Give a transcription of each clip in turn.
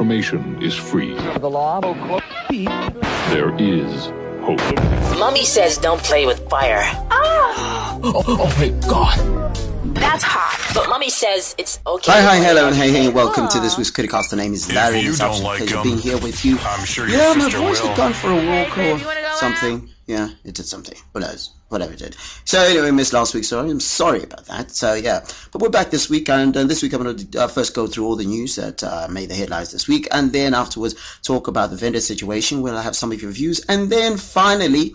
information is free, The law will quote there is hope. Mummy says don't play with fire. Oh. oh, oh my god. That's hot. But Mummy says it's okay. Hi, hi, hello, and hey, hey, fire. welcome to this week's Criticast. The name is Larry, and you it's don't absolute like pleasure 'em, being um, here with you. I'm sure your yeah, my sister voice will. had gone for a walk Hey, or you wanna go something. Yeah, it did something. Who knows? Whatever it did. So anyway, we missed last week, sorry. I'm sorry about that. So yeah, but we're back this week, and uh, this week I'm going to uh, first go through all the news that uh, made the headlines this week, and then afterwards talk about the vendor situation, where I have some of your views, and then finally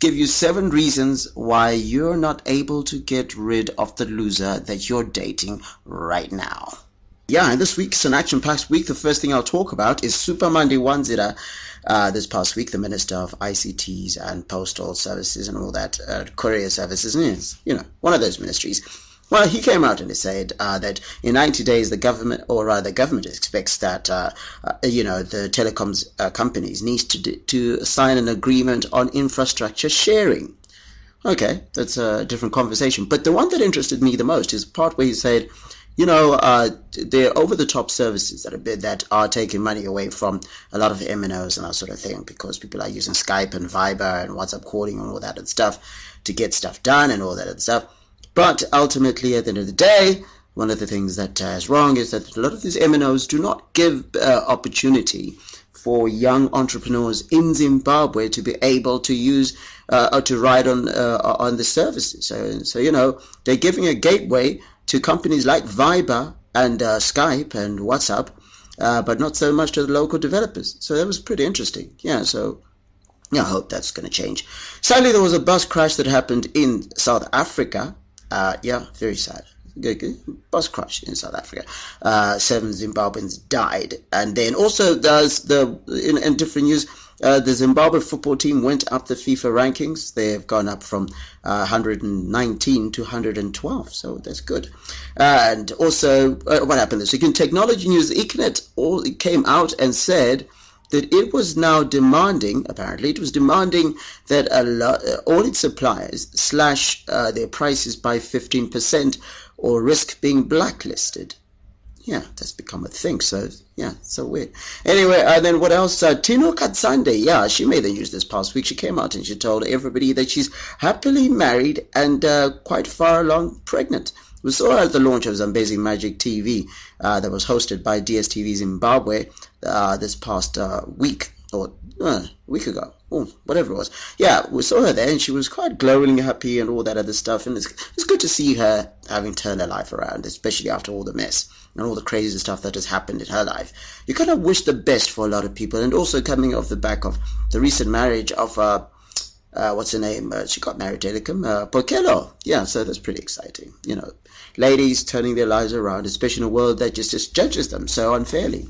give you seven reasons why you're not able to get rid of the loser that you're dating right now. Yeah, and this week's an action-packed week. The first thing I'll talk about is Supa Mandiwanzira. Uh, this past week, the Minister of ICTs and Postal Services and all that, uh, courier services, yes, you know, one of those ministries. Well, he came out and he said uh, that in 90 days, the government, or rather, the government expects that, uh, uh, you know, the telecoms uh, companies need to, to sign an agreement on infrastructure sharing. Okay, that's a different conversation. But the one that interested me the most is the part where he said, you know, uh, there are over-the-top services that are that are taking money away from a lot of MNOs and that sort of thing because people are using Skype and Viber and WhatsApp calling and all that and stuff to get stuff done and all that and stuff. But ultimately, at the end of the day, one of the things that uh, is wrong is that a lot of these MNOs do not give uh, opportunity for young entrepreneurs in Zimbabwe to be able to use uh, or to ride on uh, on the services. So, so you know, they're giving a gateway to companies like Viber and uh, Skype and WhatsApp, uh, but not so much to the local developers. So that was pretty interesting. Yeah. So yeah, I hope that's going to change. Sadly, there was a bus crash that happened in South Africa. Uh, yeah, very sad. Good, good. Bus crash in South Africa. Uh, seven Zimbabweans died, and then also there's the in, in different news. Uh, the Zimbabwe football team went up the FIFA rankings. They have gone up from uh, 119 to 112, so that's good. and also, uh, what happened this week in technology news? Econet all came out and said that it was now demanding, apparently, it was demanding that uh, all its suppliers slash uh, their prices by 15% or risk being blacklisted. Yeah, that's become a thing. So, yeah, so weird. Anyway, and then what else? Uh, Tino Katsande, yeah, she made the news this past week. She came out and she told everybody that she's happily married and uh, quite far along pregnant. We saw her at the launch of Zambezi Magic TV uh, that was hosted by DSTV Zimbabwe uh, this past uh, week or uh, week ago, or whatever it was. Yeah, we saw her there and she was quite glowing happy and all that other stuff. And it's, it's good to see her having turned her life around, especially after all the mess and all the crazy stuff that has happened in her life. You kind of wish the best for a lot of people. And also coming off the back of the recent marriage of uh, uh, what's her name? Uh, she got married to Elikem, uh, Pokello. Yeah, so that's pretty exciting. You know, ladies turning their lives around, especially in a world that just, just judges them so unfairly.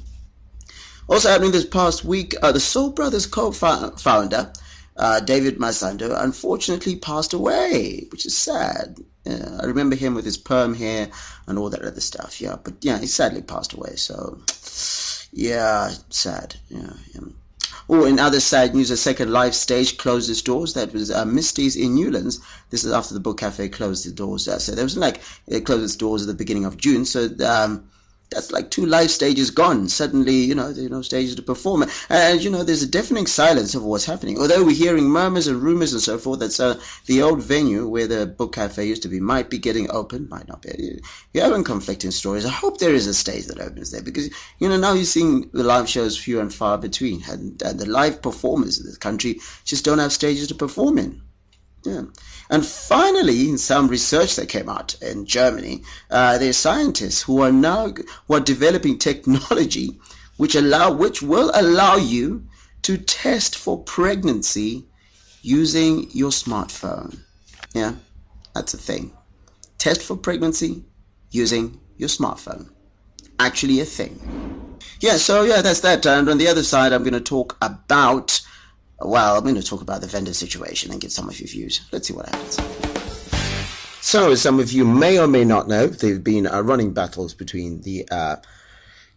Also happening this past week, uh, the Soul Brothers co-founder, uh, David Masondo, unfortunately passed away, which is sad. Yeah, I remember him with his perm hair and all that other stuff. Yeah, but yeah, he sadly passed away. So, yeah, sad. Yeah. yeah. Oh, in other sad news, a second live stage closed its doors. That was uh, Misty's in Newlands. This is after the book cafe closed its doors. Uh, so there was like it closed its doors at the beginning of June. So um, that's like two live stages gone. Suddenly, you know, there are no stages to perform. And, you know, there's a deafening silence of what's happening. Although we're hearing murmurs and rumors and so forth that uh, the old venue where the book cafe used to be might be getting open, might not be. You're having conflicting stories. I hope there is a stage that opens there because, you know, now you're seeing the live shows few and far between. And, and the live performers in this country just don't have stages to perform in. Yeah. And finally, in some research that came out in Germany, uh, there are scientists who are now who are developing technology which allow which will allow you to test for pregnancy using your smartphone. Yeah, that's a thing. Test for pregnancy using your smartphone. Actually, a thing. Yeah, so yeah, that's that. And on the other side, I'm going to talk about well, I'm going to talk about the vendor situation and get some of your views. Let's see what happens. So, as some of you may or may not know, there have been uh, running battles between the uh,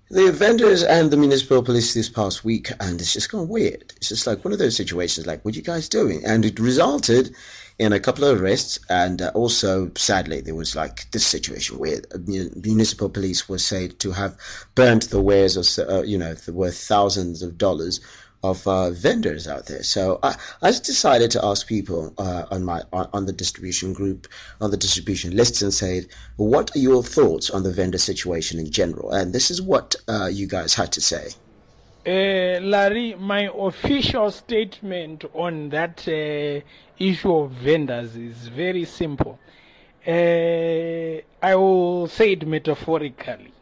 the vendors and the municipal police this past week, and it's just gone weird. It's just like one of those situations, like, what are you guys doing? And it resulted in a couple of arrests, and uh, also, sadly, there was like this situation where municipal police were said to have burnt the wares of, uh, you know, worth thousands of dollars of uh, vendors out there. So I, I decided to ask people uh, on my on, on, the distribution group, on the distribution lists, and said, "What are your thoughts on the vendor situation in general?" And this is what uh, you guys had to say. Uh, Larry, my official statement on that uh, issue of vendors is very simple. Uh, I will say it metaphorically.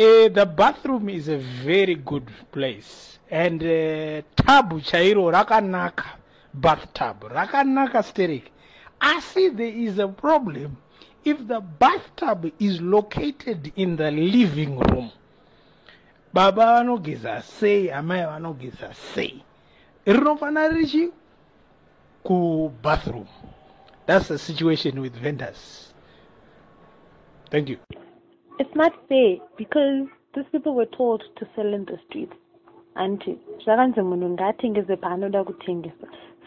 The bathroom is a very good place. And uh, tub chairo rakanaka bathtub. Rakanaka sterek asi there is a problem if the bathtub is located in the living room. Baba vanogeza sei amai vanogeza sei rinofanira richi kubathroom that's the situation with vendors. Thank you it's not fair because these people were told to sell in the streets. Anti zvakanzi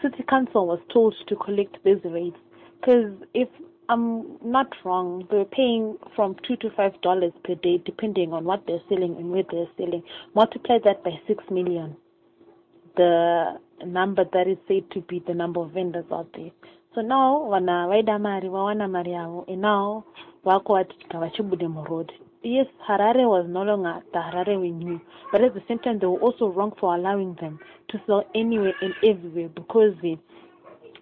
city council was told to collect these rates. Because if i'm not wrong they're paying from two to five dollars per day depending on what they're selling and where they're selling. Multiply that by six million. The number that is said to be the number of vendors out there so now vana vaida mari vawana mari yavo and now vakuvatika vachibude muroad yes, Harare was no longer the Harare we knew, but at the same time, they were also wrong for allowing them to sell anywhere and everywhere because it,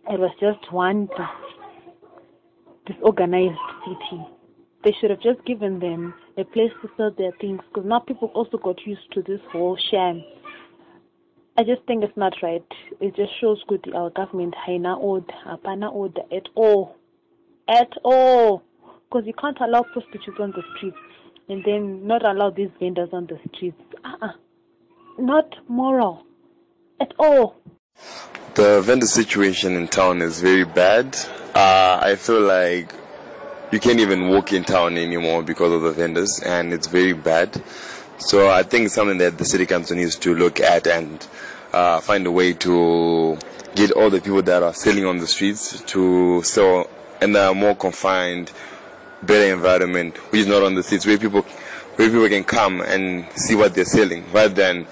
it was just one disorganized city. They should have just given them a place to sell their things because now people also got used to this whole sham. I just think it's not right. It just shows good our government haina order, apana order at all. At all. Because you can't allow prostitutes on the streets and then not allow these vendors on the streets. Uh-uh. Not moral at all. The vendor situation in town is very bad. Uh, I feel like you can't even walk in town anymore because of the vendors, and it's very bad. So I think it's something that the city council needs to look at and uh, find a way to get all the people that are selling on the streets to sell in a more confined better environment, which is not on the streets, where people where people can come and see what they're selling, rather than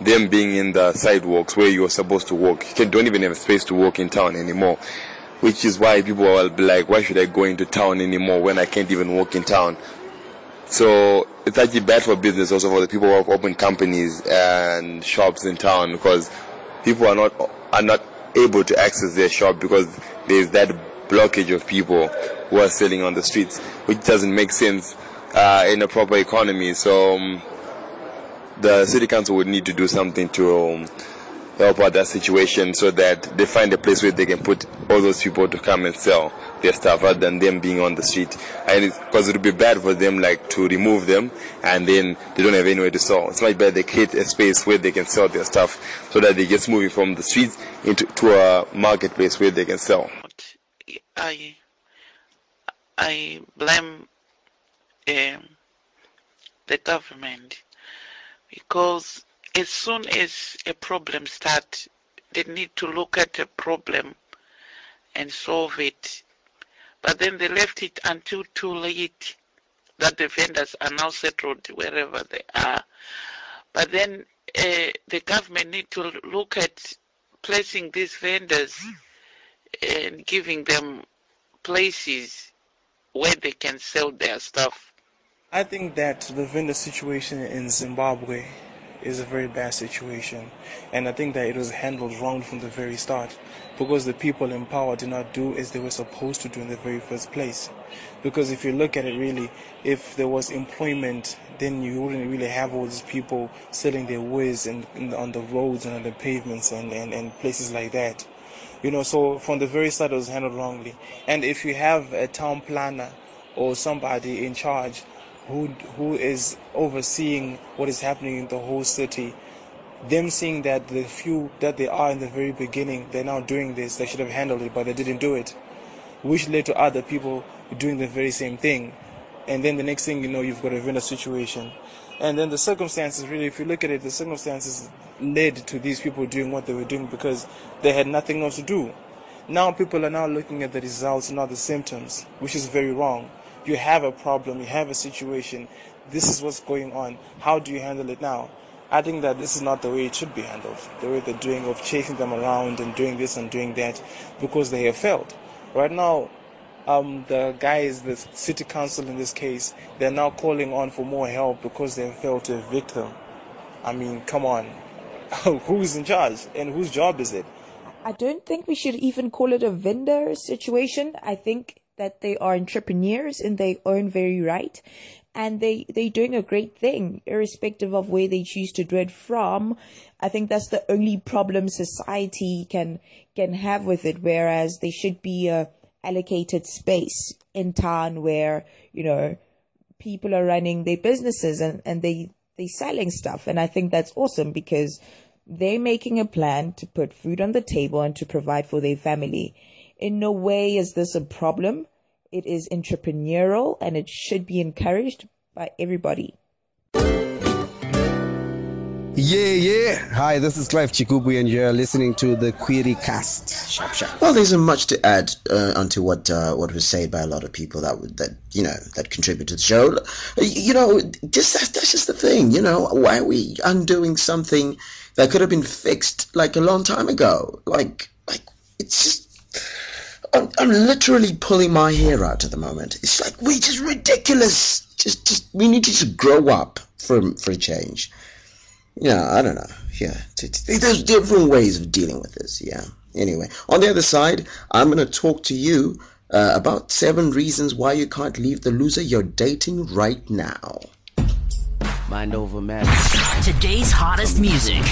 them being in the sidewalks where you're supposed to walk. You can, don't even have space to walk in town anymore, which is why people will be like, why should I go into town anymore when I can't even walk in town? So it's actually bad for business also for the people who have opened companies and shops in town because people are not are not able to access their shop because there's that blockage of people who are selling on the streets, which doesn't make sense uh, in a proper economy. So um, the city council would need to do something to um, help out that situation so that they find a place where they can put all those people to come and sell their stuff rather than them being on the street. And because it would be bad for them like to remove them and then they don't have anywhere to sell. It's much better they create a space where they can sell their stuff so that they just moving from the streets into to a marketplace where they can sell. I I blame um, the government because as soon as a problem starts, they need to look at the problem and solve it. But then they left it until too late that the vendors are now settled wherever they are. But then uh, the government need to look at placing these vendors and giving them places where they can sell their stuff. I think that the vendor situation in Zimbabwe is a very bad situation, and I think that it was handled wrong from the very start because the people in power did not do as they were supposed to do in the very first place. Because if you look at it really, if there was employment, then you wouldn't really have all these people selling their wares and on the roads and on the pavements and, and, and places like that. You know, so from the very start it was handled wrongly. And if you have a town planner or somebody in charge who who is overseeing what is happening in the whole city, them seeing that the few that they are in the very beginning, they're now doing this, they should have handled it, but they didn't do it, which led to other people doing the very same thing. And then the next thing you know, you've got a vendor situation. And then the circumstances, really, if you look at it, the circumstances led to these people doing what they were doing because they had nothing else to do. Now people are now looking at the results, not the symptoms, which is very wrong. You have a problem, you have a situation, this is what's going on. How do you handle it now? I think that this is not the way it should be handled. The way they're doing of chasing them around and doing this and doing that because they have failed. Right now, um, the guys, the city council in this case, they're now calling on for more help because they failed to evict them. I mean, come on. Who's in charge and whose job is it? I don't think we should even call it a vendor situation. I think that they are entrepreneurs in their own very right. And they, they're doing a great thing, irrespective of where they choose to do it from. I think that's the only problem society can, can have with it. Whereas there should be a allocated space in town where, you know, people are running their businesses and, and they, they're selling stuff. And I think that's awesome because they're making a plan to put food on the table and to provide for their family. In no way is this a problem. It is entrepreneurial and it should be encouraged by everybody. Yeah, yeah. Hi, this is Clive Chikubu, and you're listening to the Query Cast. Sharp, sharp. Well, there isn't much to add uh, onto what uh, what was said by a lot of people that would that you know that contribute to the show. You know, just that's, that's just the thing. You know, why are we undoing something that could have been fixed like a long time ago? Like, like it's just. I'm, I'm literally pulling my hair out at the moment. It's like we're just ridiculous. Just, just we need to just grow up for for a change. Yeah, I don't know. Yeah, there's different ways of dealing with this. Yeah. Anyway, on the other side, I'm to talk to you uh, about seven reasons why you can't leave the loser you're dating right now. Mind over matter. Today's hottest music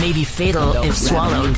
may be fatal if swallowed,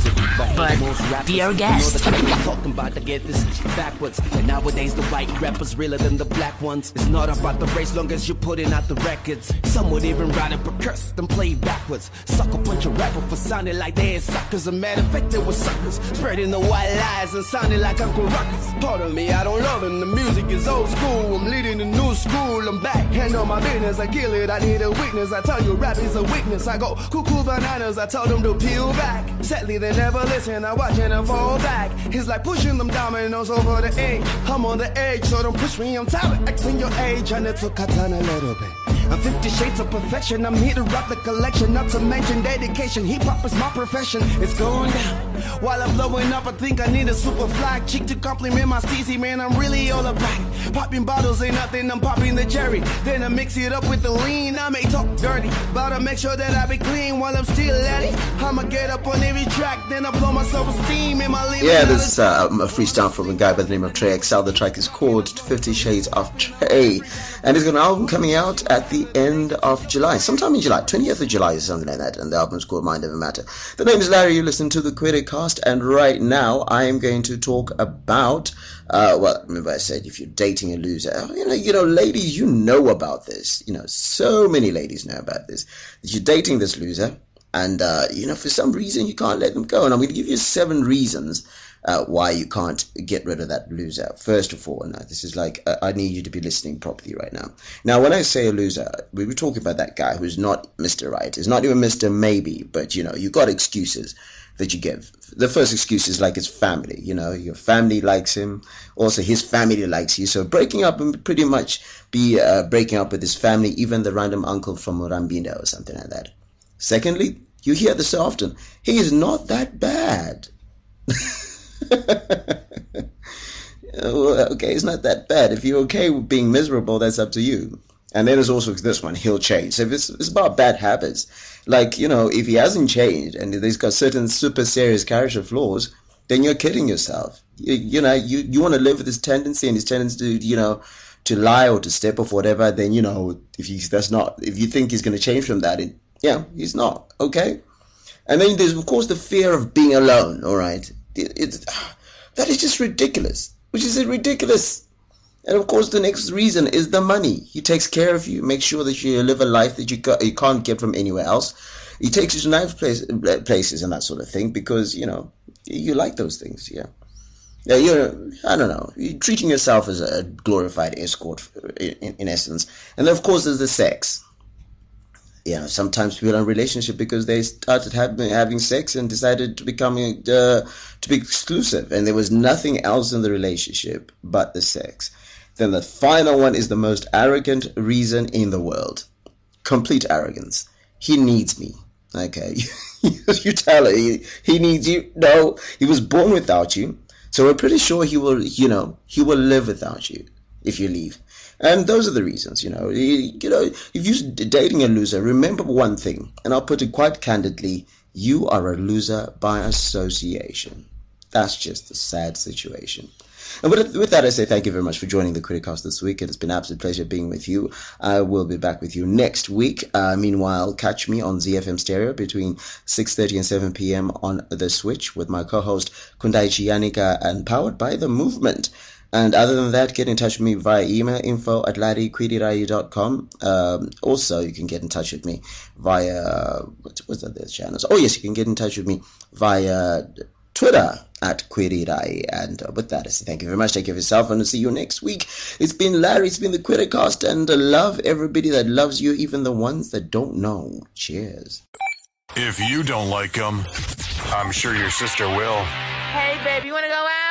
but be our guest. Talking about to get this backwards. And nowadays the white rappers realer than the black ones. It's not about the race, long as you're putting out the records. Some would even write it but curse them play backwards. Suck a bunch of rappers for sounding like they suckers. A matter of fact, they were suckers. Spreading the white lies and sounding like Uncle Ruckus. Pardon me, I don't love it. The music is old school. I'm leading the new school. I'm back, handle my business. I kill it. I need a weakness. I tell you, rap is a weakness. I go cuckoo bananas. I told them to peel back. Sadly, they never listen. I watching them fall back. It's like pushing them dominoes over the edge. I'm on the edge, so don't push me. I'm tired acting your age. I need to cut down a little bit. I'm 50 shades of perfection. I'm here to rock the collection, not to mention dedication. Hip hop is my profession. It's going down. While I'm blowing up, I think I need a super fly chick to compliment my steezy man. I'm really all about it. Popping bottles ain't nothing. I'm popping the cherry. Then I mix it up with the lean. I may talk dirty, but I make sure that I be clean while I'm still at it. I'ma get up on every track, then I blow myself a steam in my Yeah, this is uh, a freestyle from a guy by the name of Trey XL. The track is called Fifty Shades of Trey, and he's got an album coming out at the end of July, sometime in July, 20th of July or something like that, and the album's called Mind Over Matter. The name is Larry, you listen to the Criticast, and right now I am going to talk about, uh, well, remember I said if you're dating a loser, you know, you know, ladies, you know about this, you know, so many ladies know about this, that you're dating this loser, and uh, you know for some reason you can't let them go. And I'm going to give you seven reasons uh, why you can't get rid of that loser. First of all, now this is like uh, I need you to be listening properly right now. Now, when I say a loser, we were talking about that guy who's not Mister Right, is not even Mister Maybe, but you know you got excuses that you give. The first excuse is like his family. You know, your family likes him. Also, his family likes you. So breaking up and pretty much be uh, breaking up with his family, even the random uncle from Rambina or something like that. Secondly, you hear this so often. He is not that bad. okay, it's not that bad. If you're okay with being miserable, that's up to you. And then there's also this one, he'll change. So if it's, it's about bad habits, like, you know, if he hasn't changed and he's got certain super serious character flaws, then you're kidding yourself. You, you know, you, you want to live with his tendency and his tendency to, you know, to lie or to step off whatever, then, you know, if he's, that's not, if you think he's going to change from that, it, yeah, he's not. Okay. And then there's, of course, the fear of being alone. All right. It, it's, that is just ridiculous, which is ridiculous. And of course, the next reason is the money. He takes care of you, makes sure that you live a life that you, you can't get from anywhere else. He takes you to nice place, places and that sort of thing because, you know, you like those things. Yeah. Yeah, you're, I don't know, you're treating yourself as a glorified escort in, in, in essence. And of course, there's the sex. You know, sometimes people are in relationship because they started having having sex and decided to become uh, to be exclusive, and there was nothing else in the relationship but the sex. Then the final one is the most arrogant reason in the world. Complete arrogance. He needs me. Okay. you tell her he, he needs you. No, he was born without you. So we're pretty sure he will, you know, he will live without you if you leave. And those are the reasons, you know. You, you know, if you're dating a loser, remember one thing, and I'll put it quite candidly you are a loser by association. That's just a sad situation. And with, that, I say thank you very much for joining the Criticast this week. It has been an absolute pleasure being with you. I will be back with you next week. Uh, meanwhile, catch me on ZiFM Stereo between 6.30 and 7 p.m. on The Switch with my co-host Kundaichi Yanika and powered by The Movement. And other than that, get in touch with me via email, info at larryquidirayu.com. Um, also, you can get in touch with me via, what's, what's the channels? Oh, yes, you can get in touch with me via Twitter at Kwirirai. And uh, with that, I say thank you very much. Take care of yourself and I'll see you next week. It's been Larry, it's been the Quiricast, and uh, love everybody that loves you, even the ones that don't know. Cheers. If you don't like them, I'm sure your sister will. Hey, babe, you want to go out?